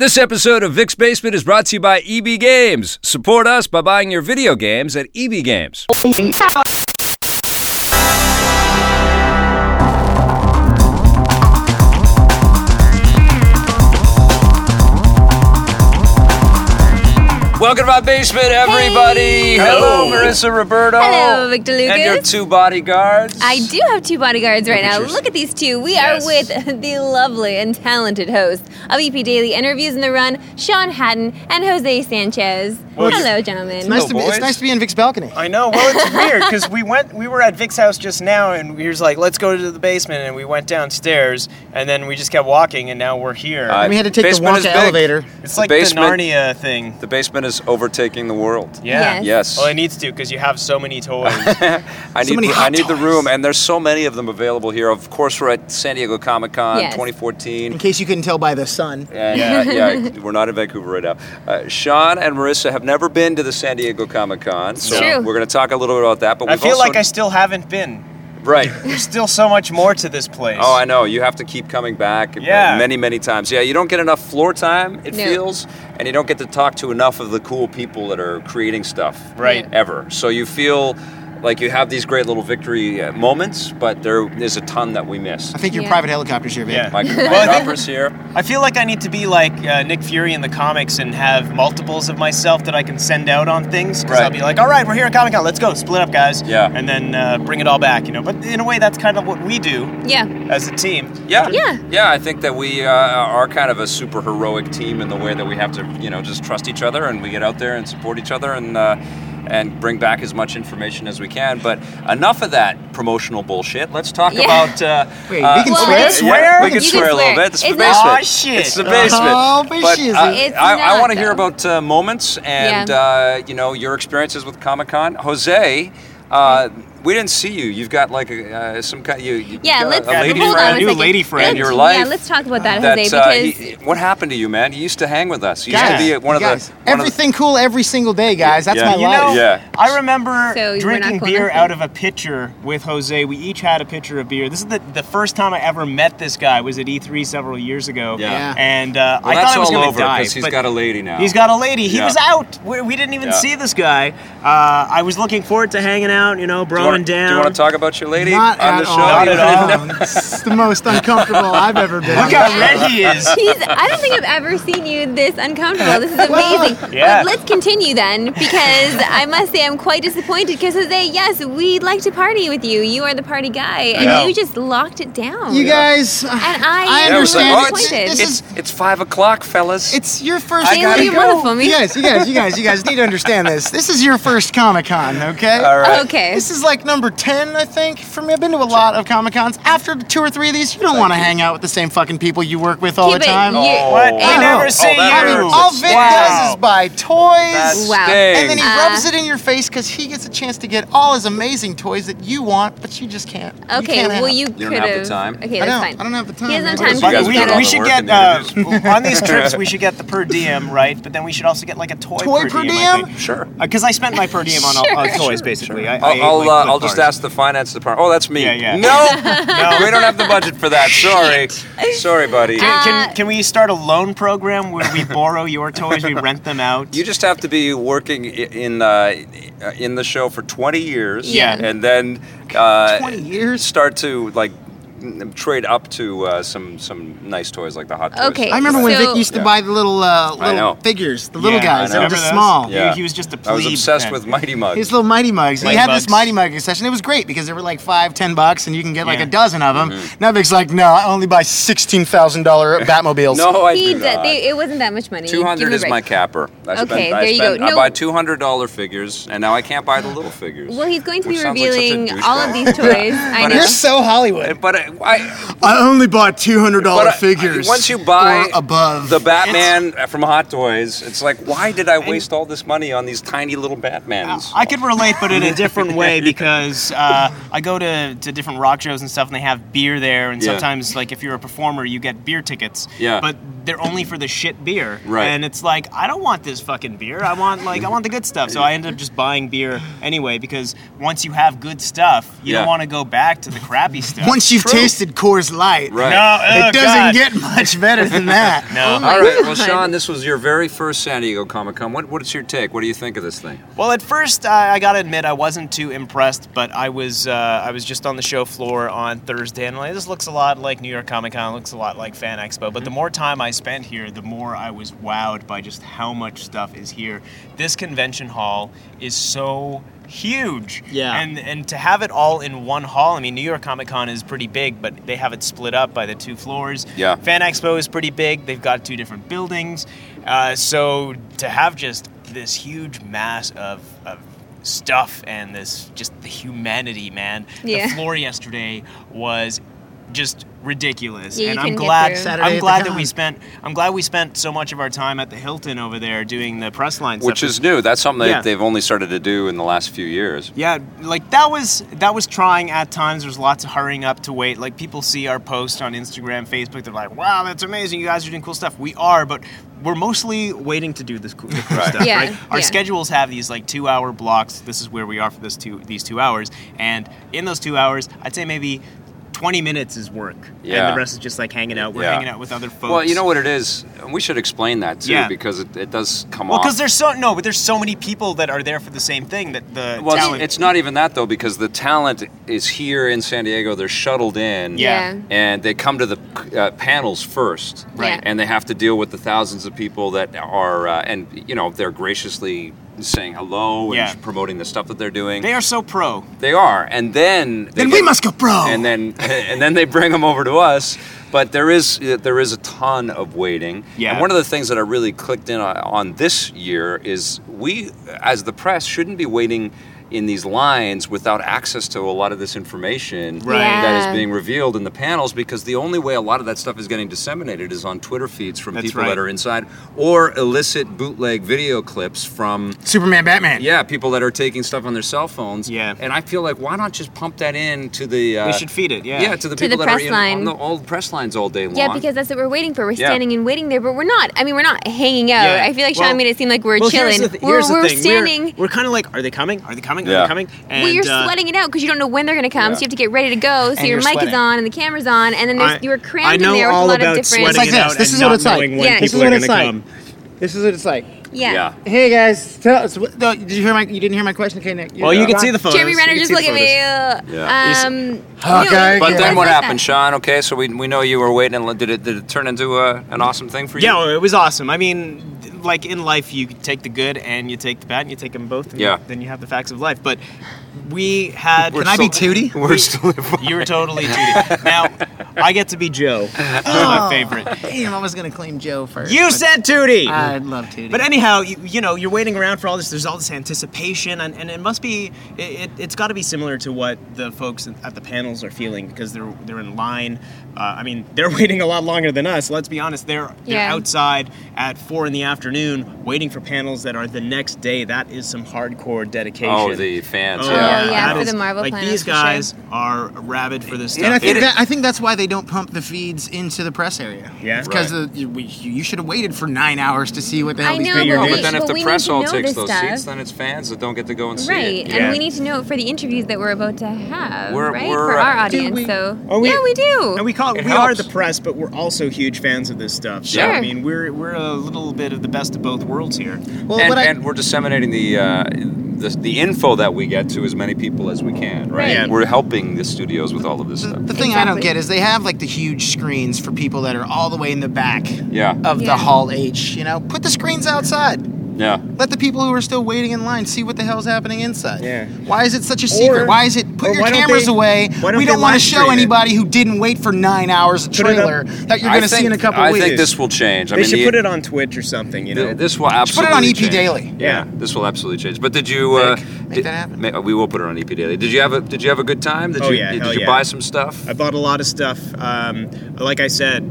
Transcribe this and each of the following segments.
This episode of Vic's Basement is brought to you by EB Games. Support us by buying your video games at EB Games. Oh Welcome to my basement, everybody. Hello, Marissa Roberto. Hello, Victor Lucas. And your two bodyguards. I do have two bodyguards right now. Look at these two. We Yes. are with the lovely and talented host of EP Daily Interviews in the Run, Sean Hatton and Jose Sanchez. Well, Hello, gentlemen. It's nice, to be, it's nice to be in Vic's balcony. I know. Well, it's weird because we went. We were at Vic's house just now, and he was like, "Let's go to the basement," and we went downstairs, and then we just kept walking, and now we're here. Uh, we had to take the Basement is Wonka elevator. it's the like basement- the Narnia thing. The basement is overtaking the world. Yeah. Yes. Yes. Well, it needs to because you have so many toys. I So need many I hot need the room, and there's so many of them available here. Of course, we're at San Diego Comic Con Yes. 2014. In case you couldn't tell by the sun. And, Yeah. uh, yeah, we're not in Vancouver right now. Uh, Sean and Marissa have never been to the San Diego Comic Con, so True. we're going to talk a little bit about that. But I feel also, like I still haven't been. Right. There's still so much more to this place. Oh, I know. You have to keep coming back Yeah. many, many times. Yeah, you don't get enough floor time, it No. feels, and you don't get to talk to enough of the cool people that are creating stuff. Right. Ever. So you feel like you have these great little victory uh, moments, but there is a ton that we miss. I think your Yeah. private helicopter's here, Vic. Yeah. My, my Well, I chopper's here. I feel like I need to be like uh, Nick Fury in the comics and have multiples of myself that I can send out on things. Because Right. I'll be like, all right, we're here at Comic Con, let's go, split up, guys. Yeah. And then uh, bring it all back, you know. But in a way, that's kind of what we do Yeah. as a team. Yeah, Yeah. yeah. I think that we uh, are kind of a super heroic team in the way that we have to, you know, just trust each other and we get out there and support each other and uh, and bring back as much information as we can. But enough of that promotional bullshit. Let's talk Yeah. about. Uh, Wait, uh, we can Well, swear? it's- Swear? Yeah, we You can can swear a little bit. It's the basement. not- Aw, shit. It's the basement. Oh, but but uh, It's I, I want to hear about uh, moments and Yeah. uh, you know your experiences with Comic Con. Jose, uh, we didn't see you. You've got like a, uh, some kind. You, you've Yeah, let's a lady hold friend. on a New second. lady friend. Let's- In your life. Yeah, let's talk about that, That, Jose, uh, he- what happened to you, man? You used to hang with us. You used to be one of guys, the one of the- everything cool every single day, guys. That's Yeah. my You You life. know, Yeah. I remember So drinking cool beer out of a pitcher with Jose. We each had a pitcher of beer. This is the, the first time I ever met this guy. Was at E3 several years ago. Yeah. Yeah. And uh, Well, I thought I was all going to over die. because he's but got a lady now. He's got a lady. He Yeah. was out. We, we didn't even Yeah. see this guy. Uh, I was looking forward to hanging out. You know, Do you, broing want, down. do you want to talk about your lady Not on at the show? all. Not at all. It's the most uncomfortable I've ever been. Look how red he is. He's, I don't think I've ever seen you this uncomfortable. This is Well, amazing. yeah. But let's continue then, because I must say I'm quite disappointed. Because Jose, yes, we'd like to party with you. You are the party guy, and Yeah. you just locked it down. You guys, And I, I am Yeah, it was like, understand. oh, disappointed. it's, this It's, is it's five o'clock, fellas. it's your first. I gotta you go. want for me. You guys, you guys, you guys, you guys need to understand this. This is your first Comic Con, okay? all right. Okay. This is like number 10, I think, for me. I've been to a lot of Comic Cons. After two or three of these, you don't want to hang out with the same fucking people you work with all Keep the it- time. you- What? We Oh. never Oh, see that you. hurts. all Vic Wow. does is buy toys. That Wow. and then he Uh, rubs it in your face because he gets a chance to get all his amazing toys that you want, but you just can't. You Okay, can't well have. you, You don't have the time? Okay, I that's don't. fine. I don't have the time. He doesn't have man. time You guys to we, do all we the should work get in uh, on these trips. We should get the per diem, right? But then we should also get like a toy, Toy per diem? Sure. Because I spent my per diem on all, on toys, basically. I, I I'll, I'll, like, uh, clip I'll just ask the finance department. Oh, that's me. Yeah, yeah. No, we don't have the budget for that. Sorry, sorry, buddy. Can, Uh, can, can we start a loan program where we borrow your toys, we rent them out? You just have to be working in uh, in the show for 20 years, Yeah. and then uh, 20 years? start to like n- trade up to uh, some some nice toys like the hot toys. Okay, I remember when So- Vic used to Yeah. buy the little uh, little figures, the little Yeah, guys that were just those? small. Yeah. he was just a I was obsessed then. with Mighty Mugs. His little Mighty Mugs. Mighty he had Mugs. this Mighty Mug session. It was great because they were like five, ten bucks, and you can get like Yeah. a dozen of them. Mm-hmm. Now Vic's like, no, I only buy sixteen thousand dollar Batmobiles. no, I He do did- not. they- it wasn't that much money. Two Give hundred me a is my capper. I spent, Okay, I there you spent, go. I No- buy two hundred dollar figures, and now I can't buy the little figures. Well, he's going to be Which sounds like such a revealing all of these toys. I know. You're so Hollywood. But I, I, I only bought two hundred dollar But I- figures. once you buy above the Batman from Hot Toys, it's like, why did I waste all this money on these tiny little Batmans? I could relate, but in a different way because uh, I go to, to different rock shows and stuff, and they have beer there. And Yeah. sometimes, like if you're a performer, you get beer tickets. Yeah. But they're only for the shit beer. Right. And it's like I don't want this fucking beer. I want like I want the good stuff. So I ended up just buying beer anyway because once you have good stuff, you Yeah. don't want to go back to the crappy stuff. Once you've True. tasted Coors Light, Right. No, oh, it doesn't God. get much better than that. No. Oh my All right. Well, Sean, this was your very first San Diego Comic Con. What, what's your take? What do you think of this thing? Well, at first, I, I gotta admit, I wasn't too impressed. But I was, uh, I was just on the show floor on Thursday, and like, this looks a lot like New York Comic Con. Looks a lot like Fan Expo. But the more time I spent here, the more I was wowed by just how much stuff is here. This convention hall is so huge. Yeah. And and to have it all in one hall. I mean, New York Comic Con is pretty big, but they have it split up by the two floors. Yeah. Fan Expo is pretty big. They've got two different buildings. Uh, so to have just this huge mass of, of stuff and this just the humanity, man. Yeah. The floor yesterday was just ridiculous. Yeah, you and I'm couldn't get glad. Saturday I'm glad that we spent I'm glad we spent so much of our time at the Hilton over there doing the press line Which stuff. is new. That's something that Yeah. they've only started to do in the last few years. Yeah, like that was that was trying at times. There's lots of hurrying up to wait. Like people see our post on Instagram, Facebook, they're like, "Wow, that's amazing! You guys are doing cool stuff." We are, but we're mostly waiting to do this cool, the cool Right. stuff. Yeah, right? Our yeah. schedules have these like two-hour blocks. This is where we are for this two these two hours, and in those two hours, I'd say maybe. 20 minutes is work, Yeah. and the rest is just like hanging out. We're Yeah. hanging out with other folks. Well, you know what it is? We should explain that too Yeah. because it, it does come Well, off. because there's so no, but there's so many people that are there for the same thing that the Well, it's- talent. it's not even that though, because the talent is here in San Diego. They're shuttled in, Yeah. and they come to the uh, panels first, Right. Yeah. And they have to deal with the thousands of people that are, uh, and you know, they're graciously saying hello and Yeah. promoting the stuff that they're doing. they are so pro. They are, and then Then get- we must go pro. and then and then they bring them over to us. But there is there is a ton of waiting. Yeah. And one of the things that I really clicked in on, on this year is we, as the press, shouldn't be waiting in these lines without access to a lot of this information Right. Yeah. is being revealed in the panels because the only way a lot of that stuff is getting disseminated is on Twitter feeds from That's people right. that are inside or illicit bootleg video clips from Superman, Batman. yeah, people that are taking stuff on their cell phones. Yeah. And I feel like why not just pump that in to the uh, They should feed it. Yeah. yeah, to the To people the that are press in line. on the old press lines all day long. Yeah, because that's what we're waiting for. We're Yeah. standing and waiting there, but we're not. I mean, we're not hanging out. Yeah. I feel like Sean Well- made it seem like we're Well, chilling. Here's the, th- we're here's the we're thing. standing. We're, kind of like, are they coming? Are they coming? Are Yeah. they coming? And, well, you're uh, sweating it out because you don't know when they're going to come, Yeah. so you have to get ready to go. So And your mic sweating. is on and the camera's on, and then there's, I- you were I crammed know in there with a lot about of different. sweating It's like it this. This is what it's like. Yeah. This is what it's like. come. This is what it's like. yeah. Yeah. Hey guys, tell us. what- no, Did you hear my? You didn't hear my question, okay, Nick? Well, you can see the photos. Jeremy Renner just see look at me. Yeah. Um, Hawkeye no, But Yeah. then what happened. Sean? Okay, so we, we know you were waiting. and Did it did it turn into a, an awesome thing for you? Yeah, it was awesome. I mean, like in life, you take the good and you take the bad, and you take them both. And Yeah. Then you have the facts of life. But we had. We're Can I be still- Tootie? We're still. You were totally Tootie. Now, I get to be Joe. That's my oh. favorite. Damn, I was gonna claim Joe first. You said Tootie. I'd love Tootie. But anyhow, you, you know, you're waiting around for all this. There's all this anticipation, and, and it must be, it, it, it's got to be similar to what the folks at the panels are feeling because they're they're in line. Uh, I mean, they're waiting a lot longer than us. Let's be honest. They're they're Yeah. outside at four in the afternoon waiting for panels that are the next day. That is some hardcore dedication. Oh, the fans. Oh, yeah. yeah, that for is- the Marvel Like these for sure. guys are rabid for this stuff. and I think that I think that's why they don't pump the feeds into the press area. Yeah. It's because the- you, we- you should have waited for nine hours to see what the hell I these know, people you're but, are we, But then if but the press all takes those stuff. seats, then it's fans that don't get to go and see Right, it. and Yeah. we need to know it for the interviews that we're about to have, We're- right, we're, for our audience. we- so Oh, we- yeah, we do. And we call It we are the press, but we're also huge fans of this stuff. So Sure. I mean, we're we're a little bit of the best of both worlds here. Well, and, I, and we're disseminating the, uh, the the info that we get to as many people as we can, right? Right. Yeah. We're helping the studios with all of this the, stuff. the thing I don't get is they have like the huge screens for people that are all the way in the back Yeah, of Yeah. the Hall H. You know, put the screens outside. Yeah. Let the people who are still waiting in line see what the hell's happening inside. Yeah. Why is it such a secret? Or- why is it put or your why don't cameras they- away? why don't we don't want to show stream it? anybody who didn't wait for nine hours a Put it up- trailer that you're going to see in a couple I weeks. I think this will change. I They mean, should the- put it on Twitch or something. You know. th- This will absolutely put it absolutely on EP change. Daily. Yeah, this will absolutely change. But did you? Uh, Make- make did- that happen. ma- we will put it on EP Daily. Did you have a Did you have a good time? Did Oh, you? yeah, Did you buy some stuff? I bought a lot of stuff. Um, like I said,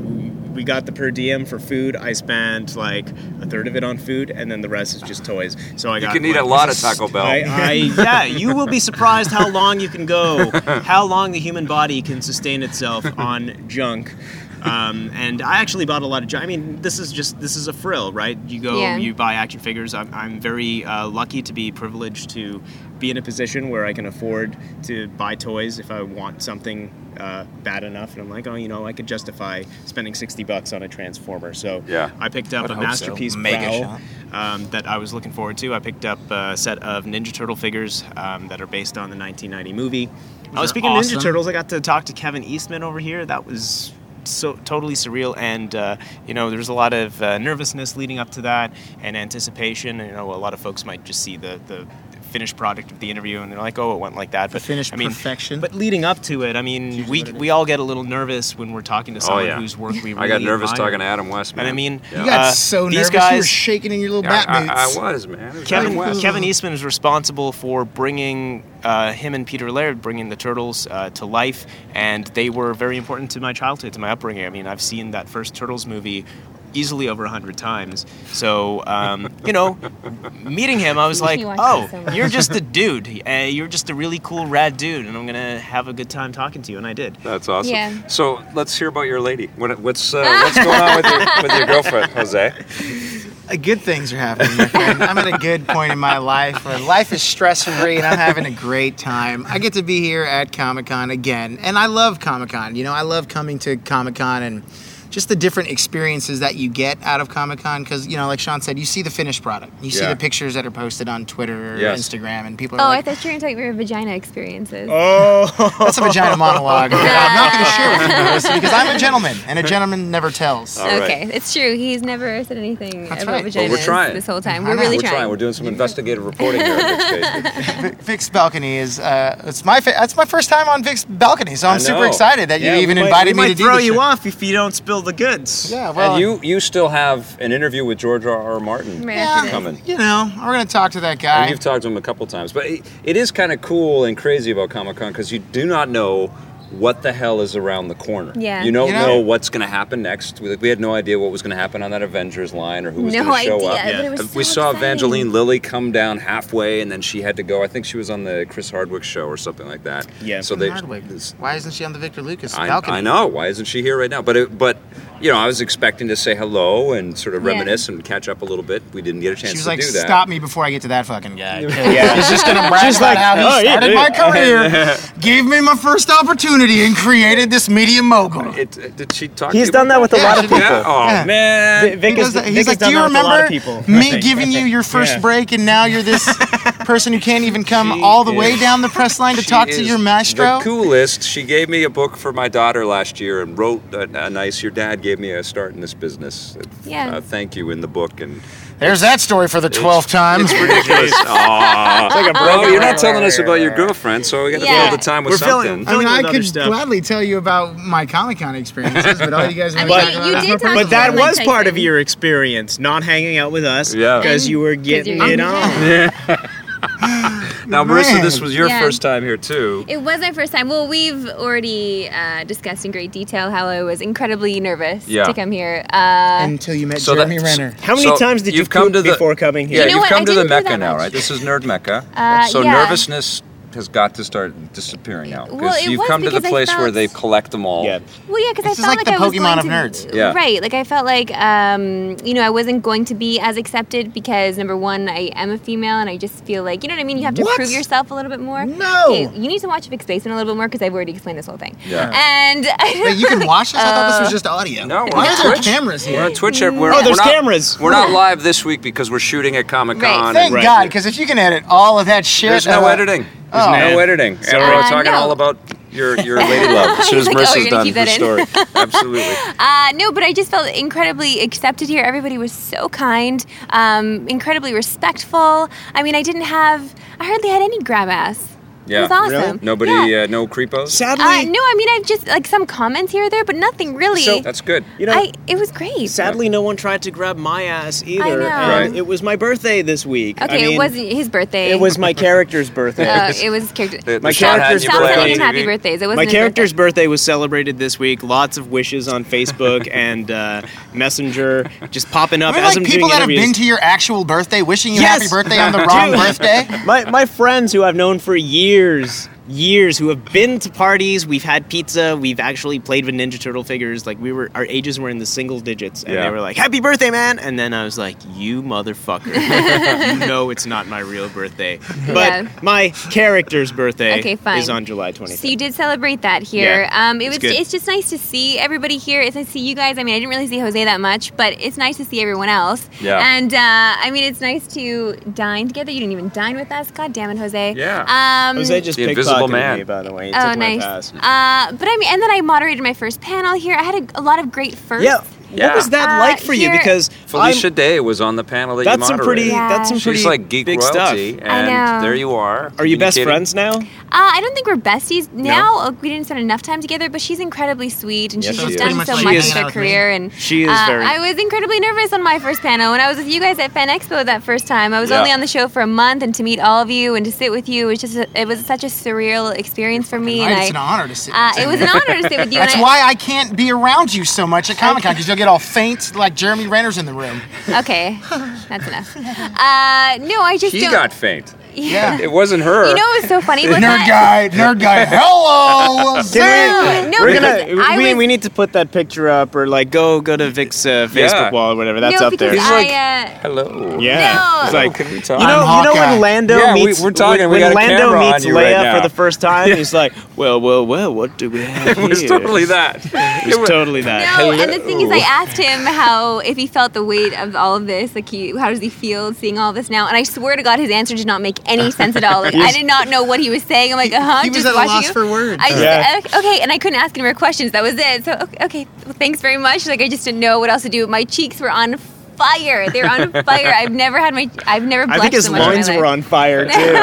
we got the per diem for food. I spent like a third of it on food, and then the rest is just toys. So I You got. can eat a lot of Taco Bell. I, I yeah, you will be surprised how long you can go, how long the human body can sustain itself on junk. Um, and I actually bought a lot of. I mean, this is just this is a frill, right? You go, Yeah. you buy action figures. I'm, I'm very uh, lucky to be privileged to be in a position where I can afford to buy toys if I want something uh, bad enough. And I'm like, oh, you know, I could justify spending 60 bucks on a Transformer. So Yeah. I picked up Would a so. masterpiece Mega Prowl, um, that I was looking forward to. I picked up a set of Ninja Turtle figures um, that are based on the 1990 movie. I was are speaking of awesome. Ninja Turtles. I got to talk to Kevin Eastman over here. That was so totally surreal, and uh, you know, there's a lot of uh, nervousness leading up to that and anticipation. And, you know, a lot of folks might just see the the finished product of the interview and they're like, "Oh, it went like that." But finished I mean, perfection. But leading up to it, I mean, we we all get a little nervous when we're talking to someone Oh, yeah. whose work we really I got nervous admire. talking to Adam West, man. And I mean, Yeah. You got uh, so these nervous. you were guys- shaking in your little I, bat I, boots. I was, man. Was Kevin Adam West. Kevin Eastman is responsible for bringing uh, him and Peter Laird bringing the turtles uh, to life, and they were very important to my childhood, to my upbringing. I mean, I've seen that first Turtles movie easily over a hundred times. So um, you know, meeting him, I was like, "Oh, so you're just a dude. Uh, you're just a really cool, rad dude, and I'm gonna have a good time talking to you." And I did. That's awesome. Yeah. So let's hear about your lady. What, what's uh, what's going on with your with your girlfriend, Jose? Uh, good things are happening, my friend. I'm at a good point in my life where life is stress free and I'm having a great time. I get to be here at Comic Con again, and I love Comic Con. You know, I love coming to Comic Con and just the different experiences that you get out of Comic Con. Because, you know, like Sean said, you see the finished product, you see Yeah. the pictures that are posted on Twitter or Yes. Instagram, and people Are Oh, are I like, thought you were going to talk about your vagina experiences. Oh, that's a vagina monologue that I'm not going to share with you, Melissa, because I'm a gentleman, and a gentleman never tells. All right. okay, it's true. He's never said anything That's about right. vaginas Well, we're trying. this whole time. We're know. really We're trying. trying. We're doing some investigative reporting here at Nick's Basement. Vic's balcony is uh, it's my fa- that's my first time on Vic's balcony, so I'm super excited that Yeah, you even might- invited me might to do throw you off if you don't spill the goods. Yeah, well, and you you still have an interview with George R. R. Martin Right yeah, after coming. you know, we're gonna talk to that And guy. you've talked to him a couple times, but it, it is kind of cool and crazy about Comic Con because you do not know what the hell is around the corner. Yeah. You don't You know- know what's going to happen next. We, we had no idea what was going to happen on that Avengers line or who was No going to show idea, up. but it was we saw exciting. Evangeline Lilly come down halfway, and then she had to go. I think she was on the Chris Hardwick show or something like that. Yeah. So they. Hardwick. this- Why isn't she on the Victor Lucas I, balcony? I know. Why isn't she here right now? But it, but you know, I was expecting to say hello and sort of Yeah. reminisce and catch up a little bit. We didn't get a chance She was to like, do that. "Stop me before I get to that fucking guy." Yeah. He's just gonna brag She's about like, how he "Oh, started yeah." my career, gave me my first opportunity, and created this media mogul. It, it- did she talk? He's to done that with a Yeah, lot of people. Yeah. Oh Yeah. man. Vi- Vic He has- that- he's has like, "Do you that with a lot of remember people." me giving you your first Yeah. break, and now you're this person who can't even come She all the way down the press line to talk to your maestro?" The coolest. She gave me a book for my daughter last year and wrote a, a nice. Your dad gave me a start in this business. Yeah. Uh, thank you in the book and. There's that story for the twelfth time. It's ridiculous. Aw. like a oh, well, you're not telling us about your girlfriend, so we got to Yeah. fill the time with We're filling- something. I mean, I with other could stuff. gladly tell you about my Comic Con experiences, but all you guys I want mean, to talk you did talk personal But that was part of your experience, not hanging out with us. Yeah. Because you were you're getting getting it it on. now, Marissa, this was your Yeah. first time here too. It was my first time. Well, we've already uh, discussed in great detail how I was incredibly nervous Yeah. to come here. Uh, Until you met So Jeremy that- Renner. How many So times did you you've come to the- before coming Yeah, here? You know you've what? come I to the Mecca now, right? This is Nerd Mecca. Uh, so yeah. nervousness has got to start disappearing now Well, because it you've was come to the because I place where they collect them all. Yeah. Well, yeah, because I felt like like, the I was Pokemon going of to, nerds. Yeah. Right, like I felt like um, you know I wasn't going to be as accepted because number one I am a female and I just feel like you know what I mean. You have to What? prove yourself a little bit more. No. Okay, you need to watch Vic's Basement a little bit more because I've already explained this whole thing. Yeah. And Wait, you can watch this? I thought this was just audio. No, we're Why on are there Twitch. cameras here. We're on Twitch. We're, Oh, we're there's not, cameras. We're not live this week because we're shooting at Comic Con. Right. Thank Right. God, because if you can edit all of that shit, There's no uh, editing. There's Oh. no editing. And we're Uh, talking no. all about your your lady love as soon as He's like, oh, Marissa's you're gonna done her story. Absolutely. Uh, no, but I just felt incredibly accepted here. Everybody was so kind, um, incredibly respectful. I mean, I didn't have, I hardly had any grab ass. Yeah. It was awesome. Really? Nobody, Yeah. uh, no creepos. Sadly, Uh, no, I mean, I've just like some comments here or there, but nothing really. So- That's good. you know, I, it was great. sadly, no one tried to grab my ass either. know. And Right. it was my birthday this week. okay, I mean, it wasn't his birthday. It was my character's birthday. Uh, it was character. The- the My character's you Stop playing sending on him happy birthdays. It wasn't My character's birthday. birthday was celebrated this week. Lots of wishes on Facebook and uh, Messenger, just popping up Are as like I'm people doing that have been to your actual birthday wishing you Yes. happy birthday on the wrong birthday? my my friends who I've known for years years who have been to parties. We've had pizza. We've actually played with Ninja Turtle figures. Like we were, our ages were in the single digits, and Yeah. they were like, "Happy birthday, man!" And then I was like, "You motherfucker! you know it's not my real birthday, but Yeah. my character's birthday Okay, fine. is on July 20th." So you did celebrate that here. Yeah, um, it it's was. good. It's just nice to see everybody here. It's nice to see you guys. I mean, I didn't really see Jose that much, but it's nice to see everyone else. Yeah. And uh, I mean, it's nice to dine together. You didn't even dine with us. God damn it, Jose. Yeah. Um, Jose just The pickpocketed Invisible Man. me, by the way. He Oh, took my nice. pass. Uh, but I mean, and then I moderated my first panel here. I had a, a lot of great firsts. Yeah. Yeah. What was that Uh, like for you? Because Felicia I'm- Day was on the panel that that's you some pretty. Yeah. That's some pretty. She's like geek big royalty, stuff. and know. there you are. Are you best friends now? Uh, I don't think we're besties now. Uh, We didn't spend enough time together, but she's incredibly sweet, and Yes, she's she just done so much hanging with her career. And She is uh, very- I was incredibly nervous on my first panel when I was with you guys at Fan Expo that first time. I was Yeah. only on the show for a month, and to meet all of you and to sit with you was just a, it was such a surreal experience for me. Right, and it's an honor to sit. uh, it was an honor to sit with you. That's why I can't be around you so much at Comic Con because you'll get all faint like Jeremy Renner's in the room. Okay, that's enough. Uh, no, I just He don't. got faint. Yeah. It wasn't her. You know it was so funny about Nerd that? guy, nerd guy. Hello, No, no, We're gonna. I we, was, we need to put that picture up, or like go go to Vic's uh, Facebook Yeah. wall or whatever. That's no, up there. because He's like- I, uh, Hello. yeah. No. It's like Can we talk? you know, you know when Lando Yeah, meets we're talking, when, we when got a Lando camera on meets you Leia right now. for the first time. He's like, well, well, well, what do we have It was totally that. It was totally that. No, and the thing is, I asked him how if he felt the weight of all of this, like he, how does he feel seeing all this now? And I swear to God, his answer did not make any sense at all. Like I did not know what he was saying. I'm like, uh huh. He was just at a watching loss you. for words. I just, Yeah. uh, okay, and I couldn't ask any more questions. That was it. So okay, okay, well, thanks very much. Like I just didn't know what else to do. My cheeks were on fire. They were on fire. I've never had my, I've never I blushed think his so much in my loins were on fire too.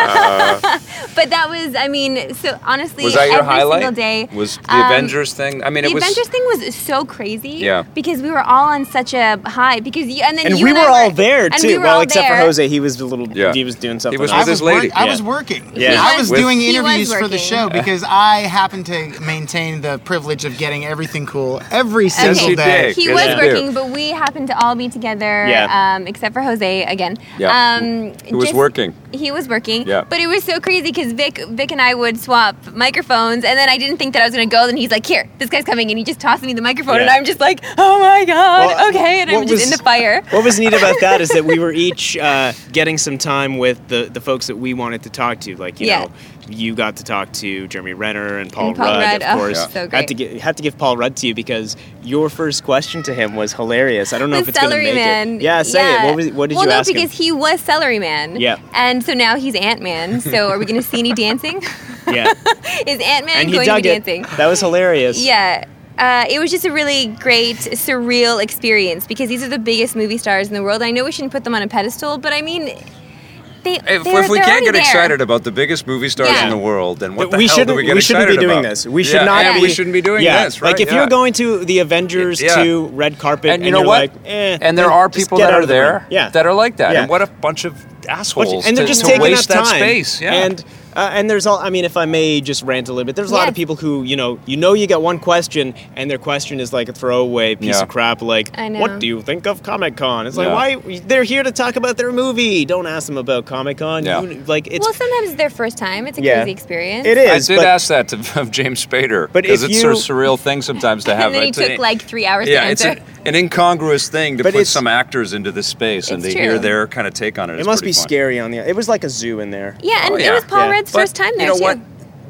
But that was, I mean, so honestly, Was that your every highlight? single day Was the um, Avengers thing? I mean, the it was. Avengers thing was so crazy. Yeah. Because we were all on such a high. Because you and then and you we and were I all there too. we well, except there. for Jose, he was a little. Yeah. He was doing something. He was with his lady. I was working. Yeah. I was doing interviews for the working. show because I happened to maintain the privilege of getting everything cool every single day. did. He was working, but we happened to all be together, Yeah. um, except for Jose again. Yeah. Um, Who was just- working. He was working. Yeah. But it was so crazy because Vic, Vic and I would swap microphones, and then I didn't think that I was gonna go. Then he's like, "Here, this guy's coming," and he just tossed me the microphone, and I'm just like, "Oh my god, Well, okay," and I'm just was- in the fire. What was neat about that is that we were each uh, getting some time with the, the folks that we wanted to talk to. Like you Yeah. know, you got to talk to Jeremy Renner and Paul, And Paul Rudd, Rudd, of oh, course. so Had to get had to give Paul Rudd to you because your first question to him was hilarious. I don't know The if it's gonna Celery make Man. it. Yeah, say it. What was what did well, you no, ask because him? he was Celery Man. Yeah. And so now he's Ant Man. So are we going to see any dancing? Yeah, Is Ant Man going to be it. dancing? That was hilarious. Yeah. Uh, it was just a really great, surreal experience because these are the biggest movie stars in the world. I know we shouldn't put them on a pedestal, but I mean, they. If, they're, if we they're can't get there. excited about the biggest movie stars Yeah. in the world, then what But the we hell shouldn't. do we get we shouldn't be doing about? this. We Yeah, should not. and be, we shouldn't be doing yeah, this. Right? Like if yeah. you're going to the Avengers Yeah. to red carpet, and you know you're what? Like, eh, and there are people that are of the ring. there Yeah. that are like that. Yeah. And what a bunch of assholes and they're just to taking up that time. space. Yeah. And uh, and there's all. I mean, if I may just rant a little bit, there's a lot of people who you know you know you get one question and their question is like a throwaway piece Yeah. of crap. Like, I know. what do you think of Comic Con? It's like Yeah. why they're here to talk about their movie. Don't ask them about Comic Con. Yeah. Like it's. Well, sometimes it's their first time. It's a Yeah. crazy experience. it I did but, ask that to, of James Spader But because if it's sort of surreal thing sometimes to have. and then he it to- took like three hours yeah, to it's answer. an, an incongruous thing to But put some actors into this space and to It's hear their kind of take on it. It is must be fun. scary on the. It was like a zoo in there. yeah, and Oh, it was Paul Yeah. Rudd's But first time there you know too. what?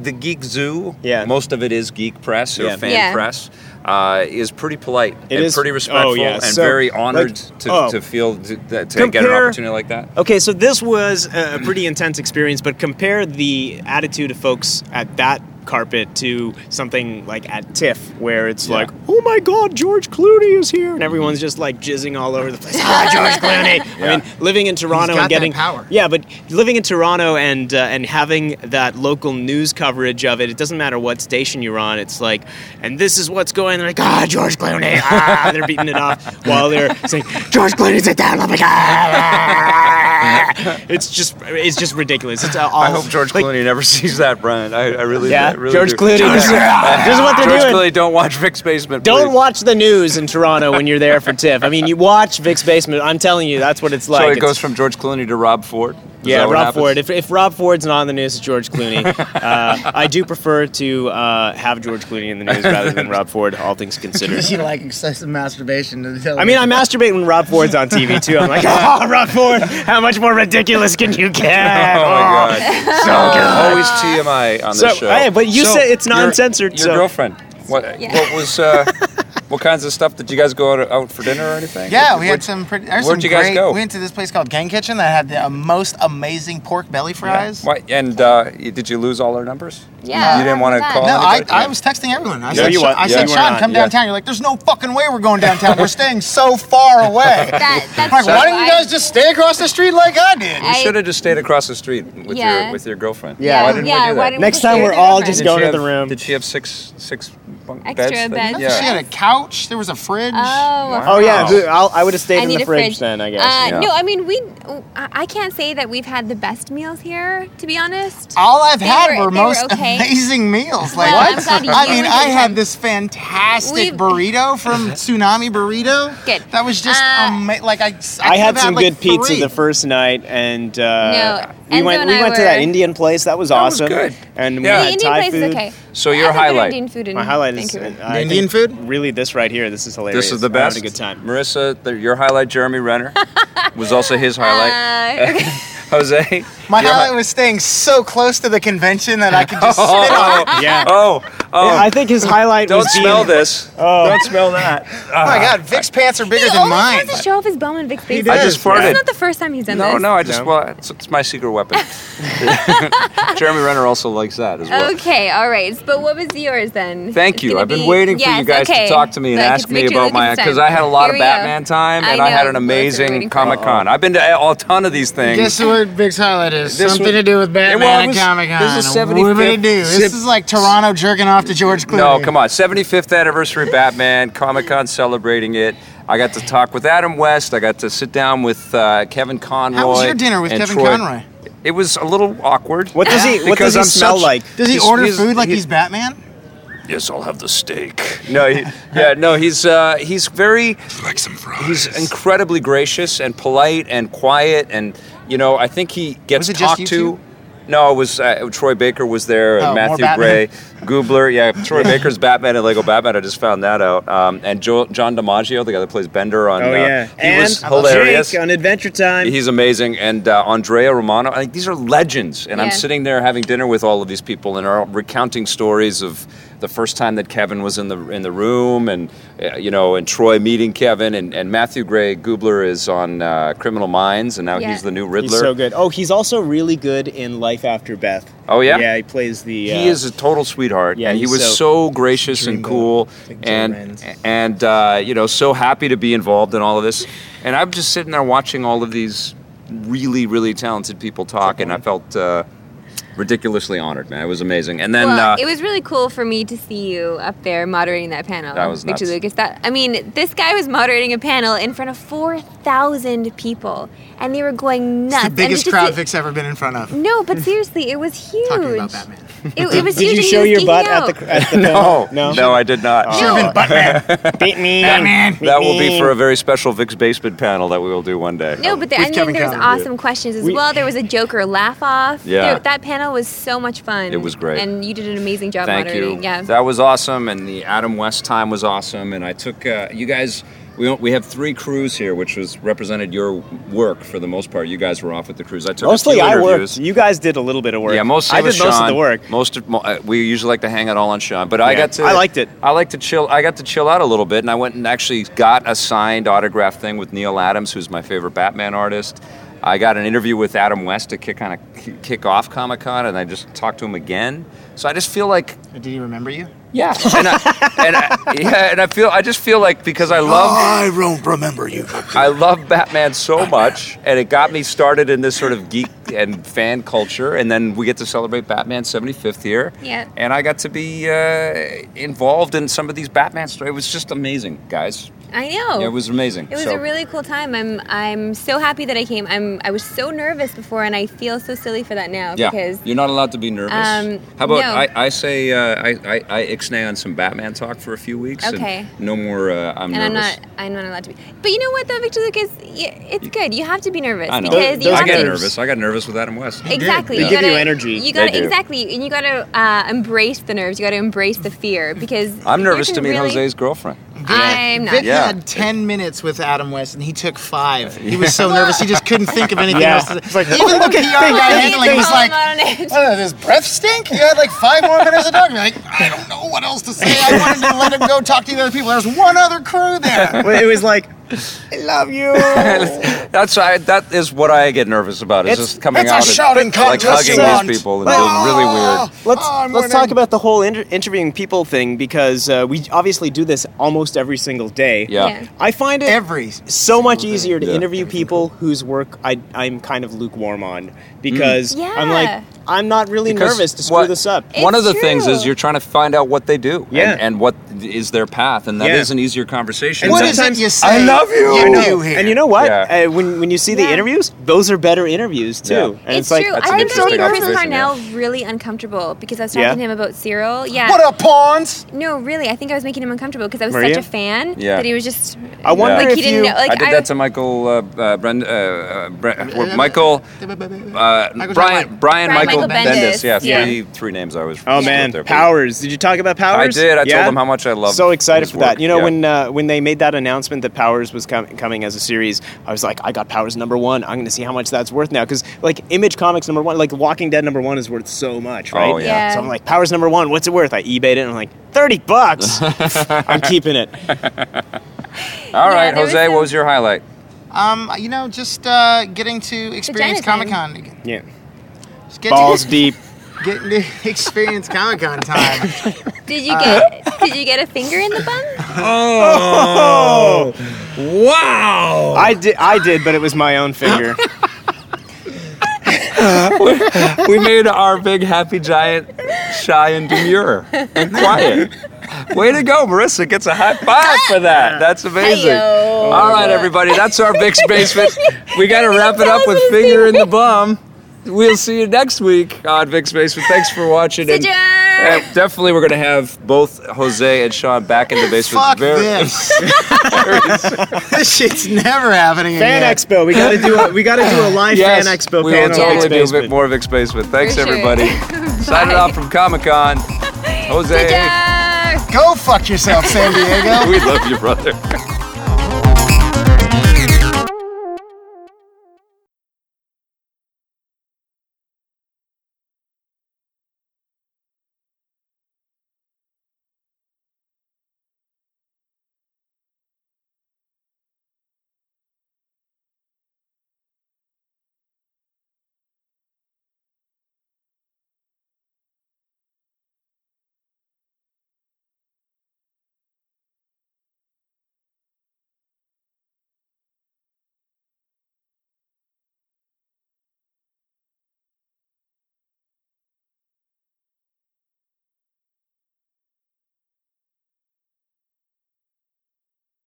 The Geek Zoo, Yeah. most of it is geek press or Yeah. fan Yeah. press, uh, is pretty polite It and is- pretty oh, respectful yeah. and So, very honored like- to, oh. to feel to, that, to get an opportunity like that. Okay, so this was a a pretty intense experience, but compare the attitude of folks at that carpet to something like at TIFF, where it's Yeah. like, oh my god, George Clooney is here, and everyone's just like jizzing all over the place. Ah, George Clooney. Yeah. I mean, living in Toronto and getting power. yeah, but living in Toronto and uh, and having that local news coverage of it, it doesn't matter what station you're on. It's like, and this is what's going. They're like, ah, George Clooney, ah, they're beating it off while they're saying, George Clooney, sit down. Oh my god. it's just it's just ridiculous. It's uh, all, I hope George like, Clooney never sees that, Brian. I, I really, Yeah, I really George do. Clooney. This is, this is what they're George doing. Clooney, don't watch Vic's Basement. Don't please. watch the news in Toronto when you're there for TIFF. I mean, you watch Vic's Basement. I'm telling you, that's what it's like. So it It's- goes from George Clooney to Rob Ford. Yeah, Rob happens? Ford. If, if Rob Ford's not on the news, it's George Clooney. uh, I do prefer to uh, have George Clooney in the news rather than Rob Ford, all things considered. you like excessive masturbation to the. I mean, I masturbate when Rob Ford's on TV too. I'm like, oh, Rob Ford, how much more ridiculous can you get? Oh my god! so Always TMI on this So, show. hey, but you said it's your- non-censored, Your, so- girlfriend. What? Yeah. What was? Uh, what kinds of stuff did you guys go out, out for dinner or anything? Yeah, we had some pretty. Where'd some you guys great, go? We went to this place called Gang Kitchen that had the uh, most amazing pork belly fries. Why, and uh, did you lose all our numbers? Yeah. You didn't want to call. No, I. I was texting everyone. I No, said, you Sean- weren't. I Yeah, said, you Sean, weren't. come Yeah. downtown. You're like, there's no fucking way we're going downtown. We're staying so far away. That, that's like, why true. don't you guys just stay across the street like I did? You should have just stayed across the street with Yeah. your with your girlfriend. Yeah. Why didn't yeah, we do that? Next time we're all just going to the room. Did she have six six bunk Extra beds? that- beds. Yeah. She had a couch. There was a fridge. Oh, Oh yeah, I'll, I would have stayed I in the fridge, fridge then. I guess. Uh, Yeah. No, I mean we. I I can't say that we've had the best meals here, to be honest. All I've They had were- were, they were most okay. amazing meals. Like, Well, I'm glad I had mean, a I good had this fantastic We've- burrito from Tsunami Burrito. Good. That was just Uh, ama- like I. I, I could've had some like good pizza three. the first night, and uh, No, we Enzo went. We I went to that Indian place. That was That was awesome. good. And we Yeah. the had Indian Thai place food. is okay. So I your had highlight. Indian food in My highlight is Vancouver. uh, I Indian think food? Really, this right here. This is hilarious. This is the best. I'm best. having a good time. Marissa, the, your highlight, Jeremy Renner, was also his highlight. Uh, okay. Jose. My highlight hi- was staying so close to the convention that I could just spit on it. Yeah. Oh, oh! I think his highlight don't was being- smell this. Oh. Don't smell that. Oh my god, Vic's pants are bigger he than always mine. wants to show off his Bowman Vicks face. does. I just This farted. is not the first time he's done No, this. no, I just No? well, it's, it's my secret weapon. Jeremy Renner also likes that as well. Okay, all right. But what was yours then? Thank you. gonna I've been be- waiting for Yes, you guys okay. to talk to me and Like, ask it's me Victor about my Lucas because. I had a lot Here of we go. Batman time and I I, had an that's what we're amazing waiting for. Comic Con. I've been to a, a ton of these things. Guess what Vic's highlight is? This Something was- to do with Yeah, well, Batman it and was- Comic Con. this is What 75th did it do? This is like Toronto jerking off to George Clooney. No, come on. 75th anniversary Batman, Comic Con celebrating it. I got to talk with Adam West. I got to sit down with uh, Kevin Conroy. How was your dinner with Kevin Troy. Conroy? It was a little awkward. What does he? What Because does he I'm smell such- like? Does he He's- order he's- food like he- he's Batman? Yes, I'll have the steak. No, he, yeah, no, he's uh, he's very Like some fries. he's incredibly gracious and polite and quiet and you know I think he gets Was it just talked you to. two? No, it was uh, Troy Baker was there, Oh, and more Matthew Gray, Gubler. Yeah, Troy Baker's Batman and Lego Batman. I just found that out. Um, and jo- John DiMaggio, the guy that plays Bender on. Oh uh, yeah, he and was hilarious. Jake on Adventure Time. He's amazing, and uh, Andrea Romano. I think these are legends, and I'm sitting there having dinner with all of these people, and are recounting stories of the first time that Kevin was in the in the room, and uh, you know, and Troy meeting Kevin, and, and Matthew Gray Gubler is on uh, Criminal Minds, and now Yeah. he's the new Riddler. He's so good. Oh, he's also really good in Life After Beth. Oh, yeah? Yeah, he plays the. Uh, He is a total sweetheart, yeah, and he was so- so, gracious and cool, and Renz. and uh, you know, so happy to be involved in all of this. And I'm just sitting there watching all of these really, really talented people talk, and I felt uh, ridiculously honored, man. It was amazing. And then well, uh, it was really cool for me to see you up there moderating that panel. That was Victor nuts. Lucas. That I mean, this guy was moderating a panel in front of four thousand people, and they were going nuts. It's the biggest crowd Vic's ever been in front of. No, but seriously, it was huge. Talking about Batman. It, it was Did you show your butt out. at the at the no, no no, I did not. Should have been Batman. Beat me, Batman. That will be for a very special Vic's Basement panel that we will do one day. No, but the, With I mean, Kevin there was awesome questions as We- well. There was a Joker laugh off. Yeah. There- that panel was so much fun. It was great. and you did an amazing job Thank moderating. you. Yeah. That was awesome, and the Adam West time was awesome. And I took uh, you guys. We we have three crews here, which was represented your work for the most part. You guys were off with the crews. I took a Mostly, few I interviews. worked. You guys did a little bit of work. Yeah, mostly I with did most of the work. Most of uh, we usually like to hang it all on Sean, but I got to. I liked it. I like to chill. I got to chill out a little bit, and I went and actually got a signed autograph thing with Neal Adams, who's my favorite Batman artist. I got an interview with Adam West to kick kind of kick off Comic Con, and I just talked to him again. So I just feel like Did he remember you? Yeah, and I, and I, yeah, and I feel I just feel like because I love I don't remember you. I love Batman so much, and it got me started in this sort of geek and fan culture. And then we get to celebrate Batman's 75th year. Yeah. And I got to be uh, involved in some of these Batman stories. It was just amazing, guys. I know. Yeah, it was amazing. It was So- a really cool time. I'm I'm so happy that I came. I'm I was so nervous before, and I feel so silly for that now Yeah, because you're not allowed to be nervous. Um, How about no. I, I say uh, I, I, I ixnay on some Batman talk for a few weeks. and Okay. no more. Uh, I'm and I'm not I'm not allowed to be. But you know what though, Victor Lucas, y- it's good. You have to be nervous I know. because you I have get to, nervous. I got nervous with Adam West. Exactly. They you give you gotta- energy. You got to exactly, and you got to uh, embrace the nerves. You got to embrace the fear because I'm nervous to meet really- Jose's girlfriend. I'm not. Vic Yeah. had 10 minutes with Adam West and he took five. He was so nervous he just couldn't think of anything Yeah. else. To It's like, Even the PR guy handling Call was like, out on it. I don't know, does breath stink? You had like five more minutes to talk. You're like, I don't know what else to say. I wanted to let him go talk to the other people. There's one other crew there. It was like, I love you. That's I, that is what I get nervous about. Is It's- just coming it's a out and like hugging son. these people and being really weird. Let's Oh, let's winning. talk about the whole inter- interviewing people thing because uh, we obviously do this almost every single day. Yeah. Yeah. I find it Every so much easier to Yeah. interview people whose work I, I'm kind of lukewarm on because Yeah. I'm like I'm not really Because nervous to screw what- this up. One of the It's things is you're trying to find out what they do Yeah. and, and what is their path, and that is Yeah. an easier conversation. And What than- is it you say? I love you. You know. And you know what? Yeah. Uh, when when you see the Yeah. interviews, those are better interviews too. Yeah. And It's, it's, like true. That's I think that made interesting Chris observation, Parnell really uncomfortable because I was talking Yeah? to him about Cyril. Yeah. What up, pawns? No, really. I think I was making him uncomfortable because I was Were such you? a fan Yeah. that he was just. I wonder like if he didn't you- know. Like I did that to Michael uh, uh, Brend, uh, uh, Bre- Michael, uh, Brian, Brian, Brian Michael, Michael Bendis. Bendis, Yeah, yeah. three three names I was. Oh man, there, but- Powers! Did you talk about Powers? I did. I Yeah? told them how much I loved. So excited his for that. You know, Yeah. when uh, when they made that announcement that Powers was com- coming as a series, I was like, I got Powers number one. I'm going to see how much that's worth now because like Image Comics number one, like Walking Dead number one is worth so much, right? Oh, yeah. Yeah. So I'm like, Powers number one, what's it worth? I eBayed it and I'm like, thirty bucks. I'm keeping it. All right, there was Jose, some- what was your highlight? Um, you know, just uh, getting to experience Vagina Comic time. Con. Yeah. Just get Balls to, deep. Getting to experience Comic Con time. Did you get? did you get a finger in the bum? Oh, wow! I did. I did, but it was my own finger. we made our big happy giant shy and demure and quiet. Way to go, Marissa gets a high five for that. That's amazing. Heyo. All right, everybody, that's our big basement. We got to wrap it up with finger in the bum. We'll see you next week on Vic's basement. Thanks for watching. And, Sit uh, definitely, we're gonna have both Jose and Sean back in the basement. Fuck very, this. this shit's never happening Fan again. Expo. We got to do. A, we got to do a live Yes, Fan Expo we panel. will totally do a bit more Vic's basement. Thanks, sure. everybody. Signing off from Comic Con. Jose, Ta-da! Go fuck yourself, San Diego. we love you, brother.